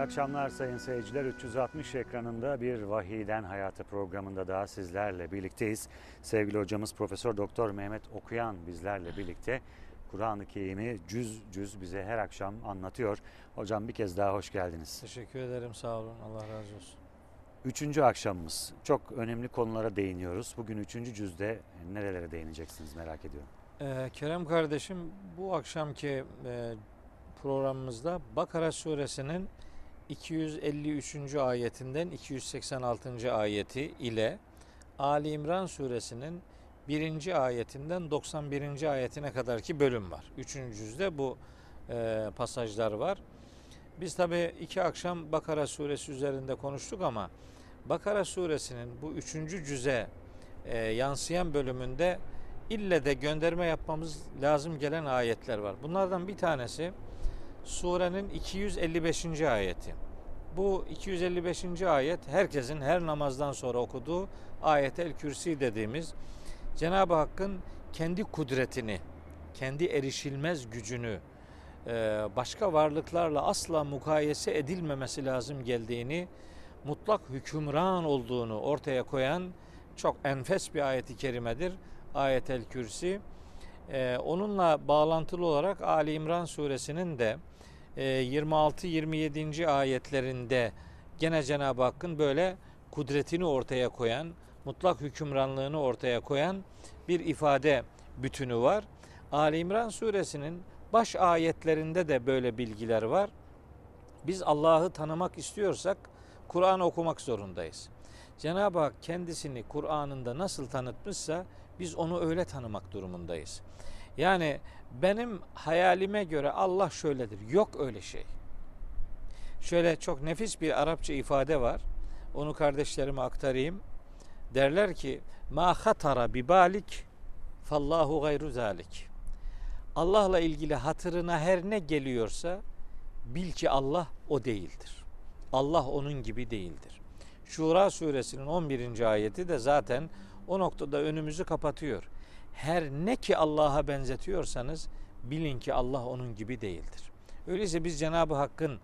İyi akşamlar sayın seyirciler. 360 ekranında bir Vahiyden Hayata programında daha sizlerle birlikteyiz. Sevgili hocamız Profesör Doktor Mehmet Okuyan bizlerle birlikte Kur'an-ı Kerim'i cüz cüz bize her akşam anlatıyor. Hocam bir kez daha hoş geldiniz. Teşekkür ederim sağ olun Allah razı olsun. Üçüncü akşamımız. Çok önemli konulara değiniyoruz. Bugün üçüncü cüzde nerelere değineceksiniz merak ediyorum. Ee, Kerem kardeşim bu akşamki e, programımızda Bakara suresinin 253. ayetinden 286. ayeti ile Ali İmran suresinin 1. ayetinden 91. ayetine kadarki bölüm var. Üçüncü cüzde bu e, pasajlar var. Biz tabi iki akşam Bakara suresi üzerinde konuştuk ama Bakara suresinin bu üçüncü cüze e, yansıyan bölümünde ille de gönderme yapmamız lazım gelen ayetler var. Bunlardan bir tanesi surenin 255. ayeti. Bu 255. ayet herkesin her namazdan sonra okuduğu ayetel kürsi dediğimiz Cenab-ı Hakk'ın kendi kudretini, kendi erişilmez gücünü, e, başka varlıklarla asla mukayese edilmemesi lazım geldiğini, mutlak hükümran olduğunu ortaya koyan çok enfes bir ayeti kerimedir. Ayetel Kürsi. Ee, onunla bağlantılı olarak Ali İmran suresinin de e, 26-27. ayetlerinde gene Cenab-ı Hakk'ın böyle kudretini ortaya koyan, mutlak hükümranlığını ortaya koyan bir ifade bütünü var. Ali İmran suresinin baş ayetlerinde de böyle bilgiler var. Biz Allah'ı tanımak istiyorsak Kur'an okumak zorundayız. Cenab-ı Hak kendisini Kur'an'ında nasıl tanıtmışsa biz onu öyle tanımak durumundayız. Yani benim hayalime göre Allah şöyledir. Yok öyle şey. Şöyle çok nefis bir Arapça ifade var. Onu kardeşlerime aktarayım. Derler ki ma hatara bi balik fallahu gayru zalik. Allah'la ilgili hatırına her ne geliyorsa bil ki Allah o değildir. Allah onun gibi değildir. Şura suresinin 11. ayeti de zaten o noktada önümüzü kapatıyor. Her ne ki Allah'a benzetiyorsanız bilin ki Allah onun gibi değildir. Öyleyse biz Cenab-ı Hakk'ın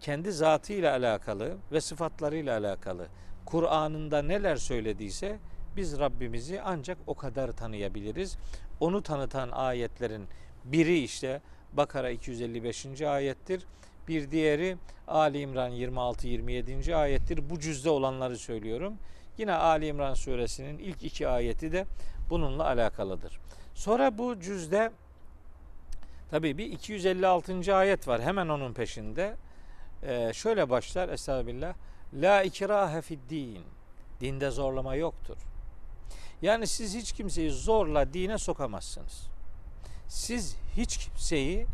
kendi zatıyla alakalı ve sıfatlarıyla alakalı Kur'an'ında neler söylediyse biz Rabbimizi ancak o kadar tanıyabiliriz. Onu tanıtan ayetlerin biri işte Bakara 255. ayettir. Bir diğeri Ali İmran 26-27. ayettir. Bu cüzde olanları söylüyorum. Yine Ali İmran suresinin ilk iki ayeti de bununla alakalıdır. Sonra bu cüzde tabi bir 256. ayet var hemen onun peşinde. Ee, şöyle başlar Estağfirullah. La ikrahe fid din. Dinde zorlama yoktur. Yani siz hiç kimseyi zorla dine sokamazsınız. Siz hiç kimseyi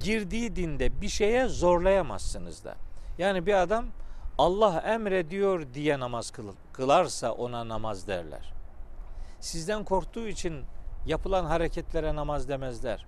girdiği dinde bir şeye zorlayamazsınız da. Yani bir adam Allah emrediyor diye namaz kılarsa ona namaz derler. Sizden korktuğu için yapılan hareketlere namaz demezler.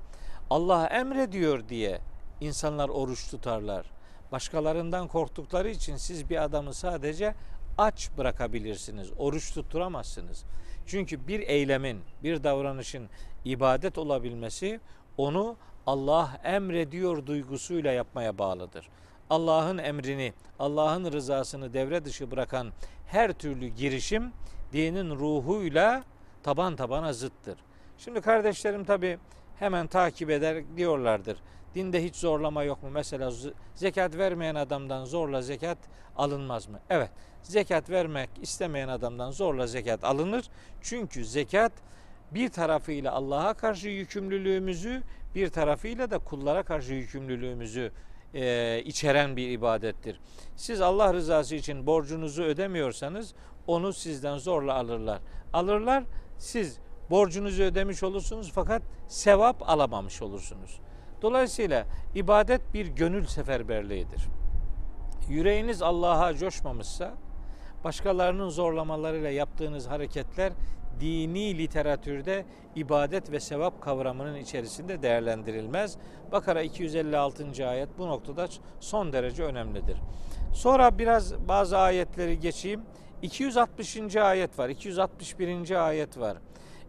Allah emrediyor diye insanlar oruç tutarlar. Başkalarından korktukları için siz bir adamı sadece aç bırakabilirsiniz. Oruç tutturamazsınız. Çünkü bir eylemin, bir davranışın ibadet olabilmesi onu Allah emrediyor duygusuyla yapmaya bağlıdır. Allah'ın emrini, Allah'ın rızasını devre dışı bırakan her türlü girişim dinin ruhuyla taban tabana zıttır. Şimdi kardeşlerim tabi hemen takip eder diyorlardır. Dinde hiç zorlama yok mu? Mesela zekat vermeyen adamdan zorla zekat alınmaz mı? Evet. Zekat vermek istemeyen adamdan zorla zekat alınır. Çünkü zekat bir tarafıyla Allah'a karşı yükümlülüğümüzü, bir tarafıyla da kullara karşı yükümlülüğümüzü e, içeren bir ibadettir. Siz Allah rızası için borcunuzu ödemiyorsanız onu sizden zorla alırlar. Alırlar, siz borcunuzu ödemiş olursunuz fakat sevap alamamış olursunuz. Dolayısıyla ibadet bir gönül seferberliğidir. Yüreğiniz Allah'a coşmamışsa, başkalarının zorlamalarıyla yaptığınız hareketler dini literatürde ibadet ve sevap kavramının içerisinde değerlendirilmez. Bakara 256. ayet bu noktada son derece önemlidir. Sonra biraz bazı ayetleri geçeyim. 260. ayet var, 261. ayet var.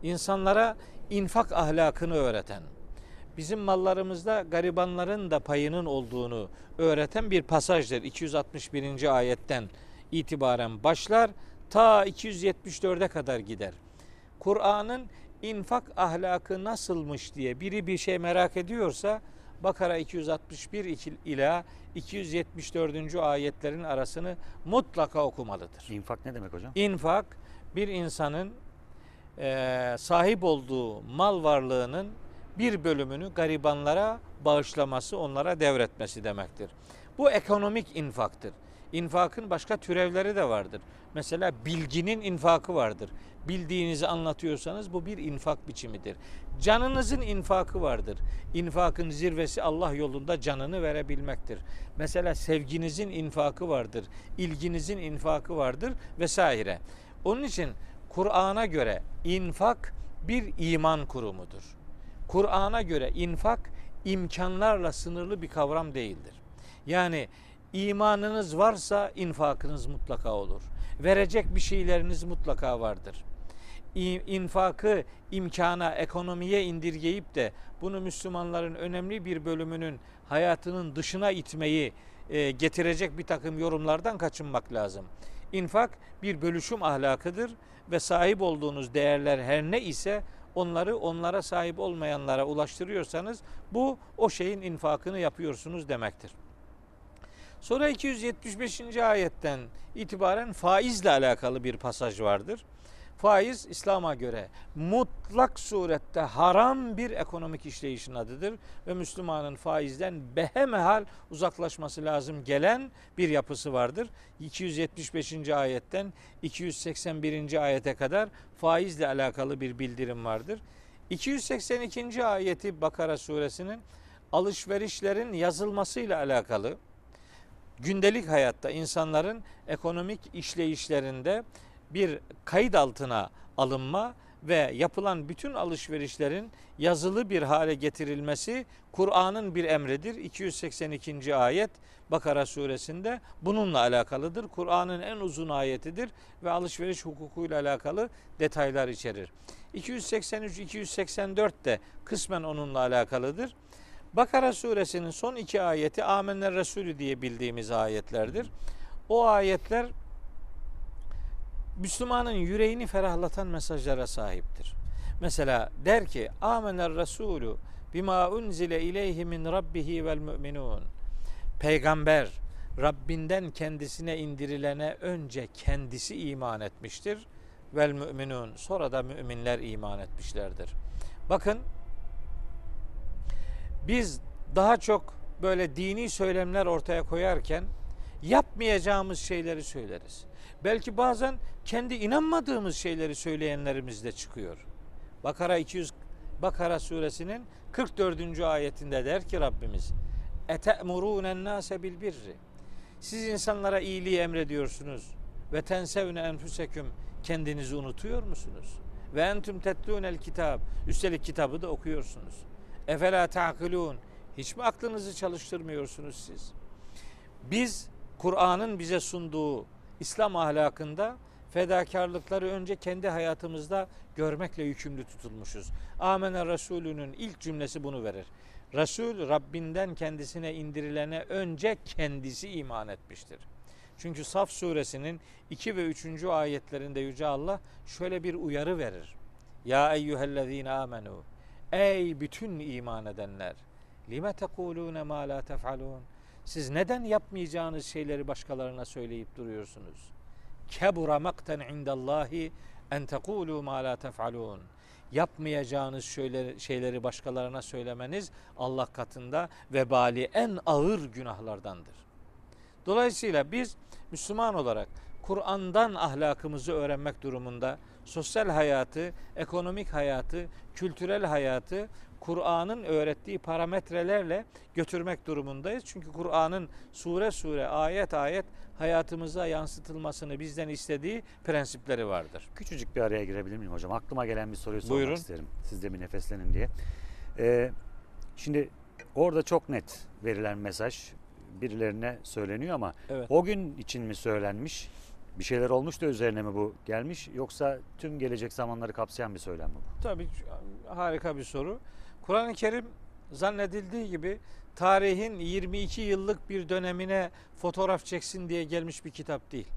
İnsanlara infak ahlakını öğreten. bizim mallarımızda garibanların da payının olduğunu öğreten bir pasajdır. 261. ayetten itibaren başlar ta 274'e kadar gider. Kur'an'ın infak ahlakı nasılmış diye biri bir şey merak ediyorsa Bakara 261 iki- ila 274. ayetlerin arasını mutlaka okumalıdır. İnfak ne demek hocam? İnfak bir insanın eee, sahip olduğu mal varlığının bir bölümünü garibanlara bağışlaması, onlara devretmesi demektir. Bu ekonomik infaktır. İnfakın başka türevleri de vardır. Mesela bilginin infakı vardır. Bildiğinizi anlatıyorsanız bu bir infak biçimidir. Canınızın infakı vardır. İnfakın zirvesi Allah yolunda canını verebilmektir. Mesela sevginizin infakı vardır. ilginizin infakı vardır vesaire. Onun için Kur'an'a göre infak bir iman kurumudur. Kur'an'a göre infak imkanlarla sınırlı bir kavram değildir. Yani imanınız varsa infakınız mutlaka olur. Verecek bir şeyleriniz mutlaka vardır. İnfakı imkana, ekonomiye indirgeyip de bunu Müslümanların önemli bir bölümünün hayatının dışına itmeyi e, getirecek bir takım yorumlardan kaçınmak lazım. İnfak bir bölüşüm ahlakıdır ve sahip olduğunuz değerler her ne ise onları onlara sahip olmayanlara ulaştırıyorsanız bu o şeyin infakını yapıyorsunuz demektir. Sonra 275. ayetten itibaren faizle alakalı bir pasaj vardır. Faiz İslam'a göre mutlak surette haram bir ekonomik işleyişin adıdır ve Müslümanın faizden behemehal uzaklaşması lazım gelen bir yapısı vardır. 275. ayetten 281. ayete kadar faizle alakalı bir bildirim vardır. 282. ayeti Bakara suresinin alışverişlerin yazılmasıyla alakalı gündelik hayatta insanların ekonomik işleyişlerinde bir kayıt altına alınma ve yapılan bütün alışverişlerin yazılı bir hale getirilmesi Kur'an'ın bir emridir. 282. ayet Bakara suresinde bununla alakalıdır. Kur'an'ın en uzun ayetidir ve alışveriş hukukuyla alakalı detaylar içerir. 283-284 de kısmen onunla alakalıdır. Bakara suresinin son iki ayeti Amener Resulü diye bildiğimiz ayetlerdir. O ayetler Müslümanın yüreğini ferahlatan mesajlara sahiptir. Mesela der ki Amener Resulü bima unzile ileyhi min rabbihi vel müminun. Peygamber Rabbinden kendisine indirilene önce kendisi iman etmiştir. Vel müminun. Sonra da müminler iman etmişlerdir. Bakın biz daha çok böyle dini söylemler ortaya koyarken yapmayacağımız şeyleri söyleriz. Belki bazen kendi inanmadığımız şeyleri söyleyenlerimiz de çıkıyor. Bakara 200 Bakara suresinin 44. ayetinde der ki Rabbimiz Ete'murûnen nâse bil birri Siz insanlara iyiliği emrediyorsunuz ve tensevne enfuseküm kendinizi unutuyor musunuz? Ve entüm tetlûnel kitab üstelik kitabı da okuyorsunuz. Efela ta'kilûn hiç mi aklınızı çalıştırmıyorsunuz siz? Biz Kur'an'ın bize sunduğu İslam ahlakında fedakarlıkları önce kendi hayatımızda görmekle yükümlü tutulmuşuz. Amene Resulü'nün ilk cümlesi bunu verir. Resul Rabbinden kendisine indirilene önce kendisi iman etmiştir. Çünkü Saf suresinin 2 ve 3. ayetlerinde Yüce Allah şöyle bir uyarı verir. Ya eyyühellezine amenu Ey bütün iman edenler lime tekulune ma la tef'alun siz neden yapmayacağınız şeyleri başkalarına söyleyip duruyorsunuz? Kebura makten indallahi en tekulu ma la tef'alun. Yapmayacağınız şeyleri, şeyleri başkalarına söylemeniz Allah katında vebali en ağır günahlardandır. Dolayısıyla biz Müslüman olarak Kur'an'dan ahlakımızı öğrenmek durumunda sosyal hayatı, ekonomik hayatı, kültürel hayatı Kur'an'ın öğrettiği parametrelerle götürmek durumundayız. Çünkü Kur'an'ın sure sure, ayet ayet hayatımıza yansıtılmasını bizden istediği prensipleri vardır. Küçücük bir araya girebilir miyim hocam? Aklıma gelen bir soruyu sormak Buyurun. isterim. Siz de bir nefeslenin diye. Ee, şimdi orada çok net verilen mesaj birilerine söyleniyor ama Evet. o gün için mi söylenmiş? Bir şeyler olmuş da üzerine mi bu gelmiş? Yoksa tüm gelecek zamanları kapsayan bir söylem mi bu? Tabii harika bir soru. Kur'an-ı Kerim zannedildiği gibi tarihin 22 yıllık bir dönemine fotoğraf çeksin diye gelmiş bir kitap değil.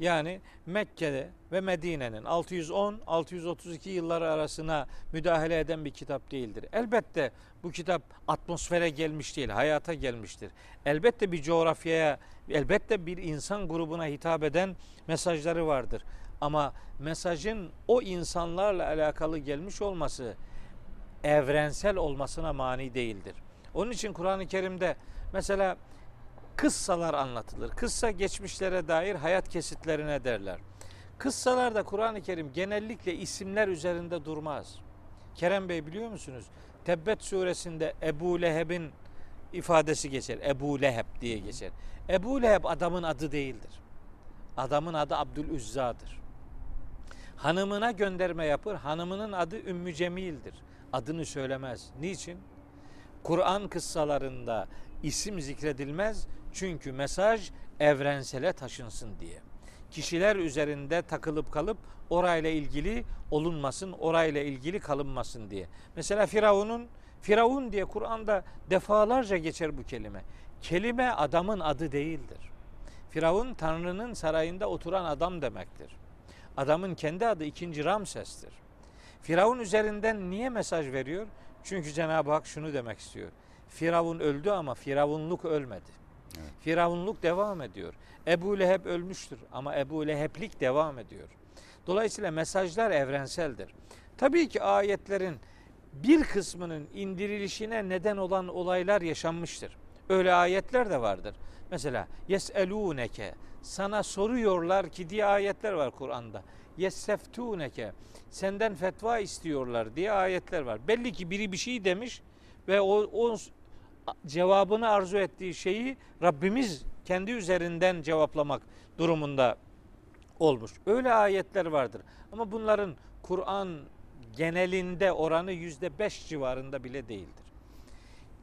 Yani Mekke'de ve Medine'nin 610-632 yılları arasına müdahale eden bir kitap değildir. Elbette bu kitap atmosfere gelmiş değil, hayata gelmiştir. Elbette bir coğrafyaya, elbette bir insan grubuna hitap eden mesajları vardır. Ama mesajın o insanlarla alakalı gelmiş olması evrensel olmasına mani değildir. Onun için Kur'an-ı Kerim'de mesela kıssalar anlatılır. Kıssa geçmişlere dair hayat kesitlerine derler. Kıssalarda Kur'an-ı Kerim genellikle isimler üzerinde durmaz. Kerem Bey biliyor musunuz? Tebbet suresinde Ebu Leheb'in ifadesi geçer. Ebu Leheb diye geçer. Ebu Leheb adamın adı değildir. Adamın adı Abdülüzza'dır. Hanımına gönderme yapır. Hanımının adı Ümmü Cemil'dir. Adını söylemez. Niçin? Kur'an kıssalarında isim zikredilmez. Çünkü mesaj evrensele taşınsın diye. Kişiler üzerinde takılıp kalıp orayla ilgili olunmasın, orayla ilgili kalınmasın diye. Mesela Firavun'un Firavun diye Kur'an'da defalarca geçer bu kelime. Kelime adamın adı değildir. Firavun Tanrı'nın sarayında oturan adam demektir. Adamın kendi adı ikinci Ramses'tir. Firavun üzerinden niye mesaj veriyor? Çünkü Cenab-ı Hak şunu demek istiyor. Firavun öldü ama Firavunluk ölmedi. Evet. Firavunluk devam ediyor. Ebu Leheb ölmüştür ama Ebu Leheblik devam ediyor. Dolayısıyla mesajlar evrenseldir. Tabii ki ayetlerin bir kısmının indirilişine neden olan olaylar yaşanmıştır. Öyle ayetler de vardır. Mesela yeselûneke sana soruyorlar ki diye ayetler var Kur'an'da. Yesseftuneke senden fetva istiyorlar diye ayetler var. Belli ki biri bir şey demiş ve o, o cevabını arzu ettiği şeyi Rabbimiz kendi üzerinden cevaplamak durumunda olmuş. Öyle ayetler vardır. Ama bunların Kur'an genelinde oranı yüzde beş civarında bile değildir.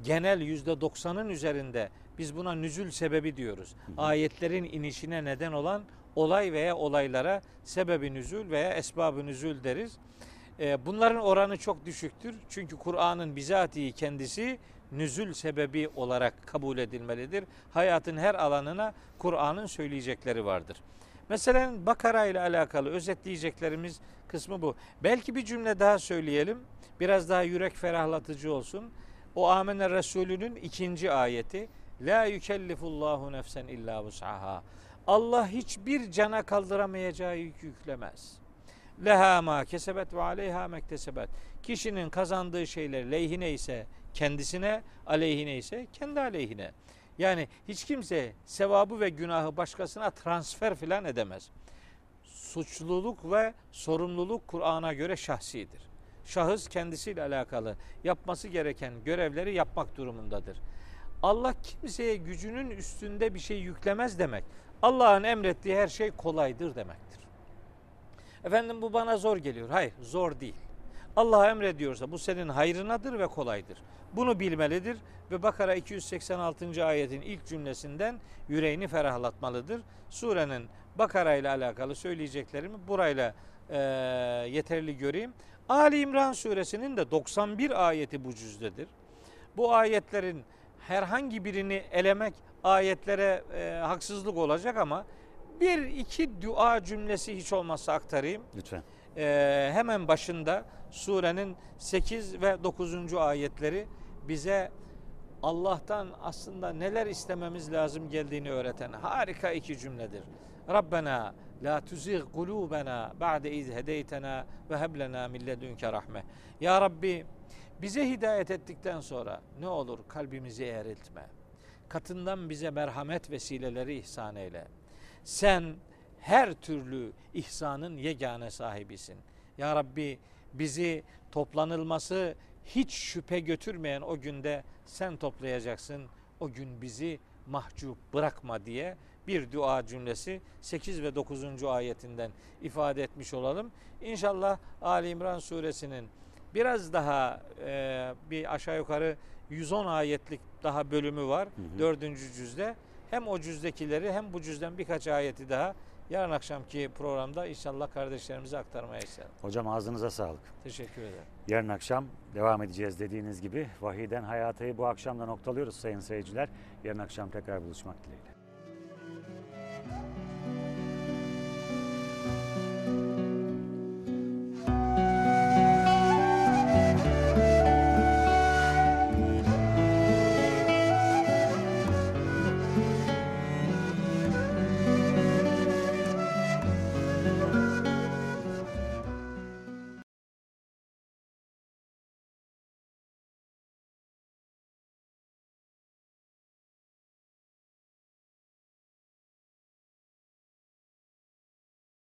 Genel yüzde doksanın üzerinde biz buna nüzül sebebi diyoruz. Ayetlerin inişine neden olan olay veya olaylara sebebi nüzül veya esbabı nüzül deriz. Ee, bunların oranı çok düşüktür. Çünkü Kur'an'ın bizatihi kendisi nüzül sebebi olarak kabul edilmelidir. Hayatın her alanına Kur'an'ın söyleyecekleri vardır. Mesela Bakara ile alakalı özetleyeceklerimiz kısmı bu. Belki bir cümle daha söyleyelim. Biraz daha yürek ferahlatıcı olsun. O Amener Resulü'nün ikinci ayeti. La yükellifullahu nefsen illa vus'aha. Allah hiçbir cana kaldıramayacağı yük yüklemez. Leha ma kesebet ve aleyha mektesebet. Kişinin kazandığı şeyler lehine ise kendisine, aleyhine ise kendi aleyhine. Yani hiç kimse sevabı ve günahı başkasına transfer filan edemez. Suçluluk ve sorumluluk Kur'an'a göre şahsidir. Şahıs kendisiyle alakalı yapması gereken görevleri yapmak durumundadır. Allah kimseye gücünün üstünde bir şey yüklemez demek. Allah'ın emrettiği her şey kolaydır demektir. Efendim bu bana zor geliyor. Hayır, zor değil. Allah emrediyorsa bu senin hayrınadır ve kolaydır. Bunu bilmelidir ve Bakara 286. ayetin ilk cümlesinden yüreğini ferahlatmalıdır. Surenin Bakara ile alakalı söyleyeceklerimi burayla e, yeterli göreyim. Ali İmran suresinin de 91 ayeti bu cüzdedir. Bu ayetlerin herhangi birini elemek ayetlere e, haksızlık olacak ama bir iki dua cümlesi hiç olmazsa aktarayım. Lütfen. E, hemen başında surenin 8 ve 9. ayetleri bize Allah'tan aslında neler istememiz lazım geldiğini öğreten harika iki cümledir. Rabbena la tuzigh kulubena ba'de iz hedeytena ve heb lena min ledunke rahme. Ya Rabbi bize hidayet ettikten sonra ne olur kalbimizi eğriltme. Katından bize merhamet vesileleri ihsan eyle. Sen her türlü ihsanın yegane sahibisin. Ya Rabbi bizi toplanılması hiç şüphe götürmeyen o günde sen toplayacaksın. O gün bizi mahcup bırakma diye bir dua cümlesi 8 ve 9. ayetinden ifade etmiş olalım. İnşallah Ali İmran suresinin biraz daha e, bir aşağı yukarı 110 ayetlik daha bölümü var. Hı hı. Dördüncü cüzde. Hem o cüzdekileri hem bu cüzden birkaç ayeti daha yarın akşamki programda inşallah kardeşlerimize aktarmaya isterim. Hocam ağzınıza sağlık. Teşekkür ederim. Yarın akşam devam edeceğiz dediğiniz gibi. Vahiden Hayata'yı bu akşam da noktalıyoruz sayın seyirciler. Yarın akşam tekrar buluşmak dileğiyle.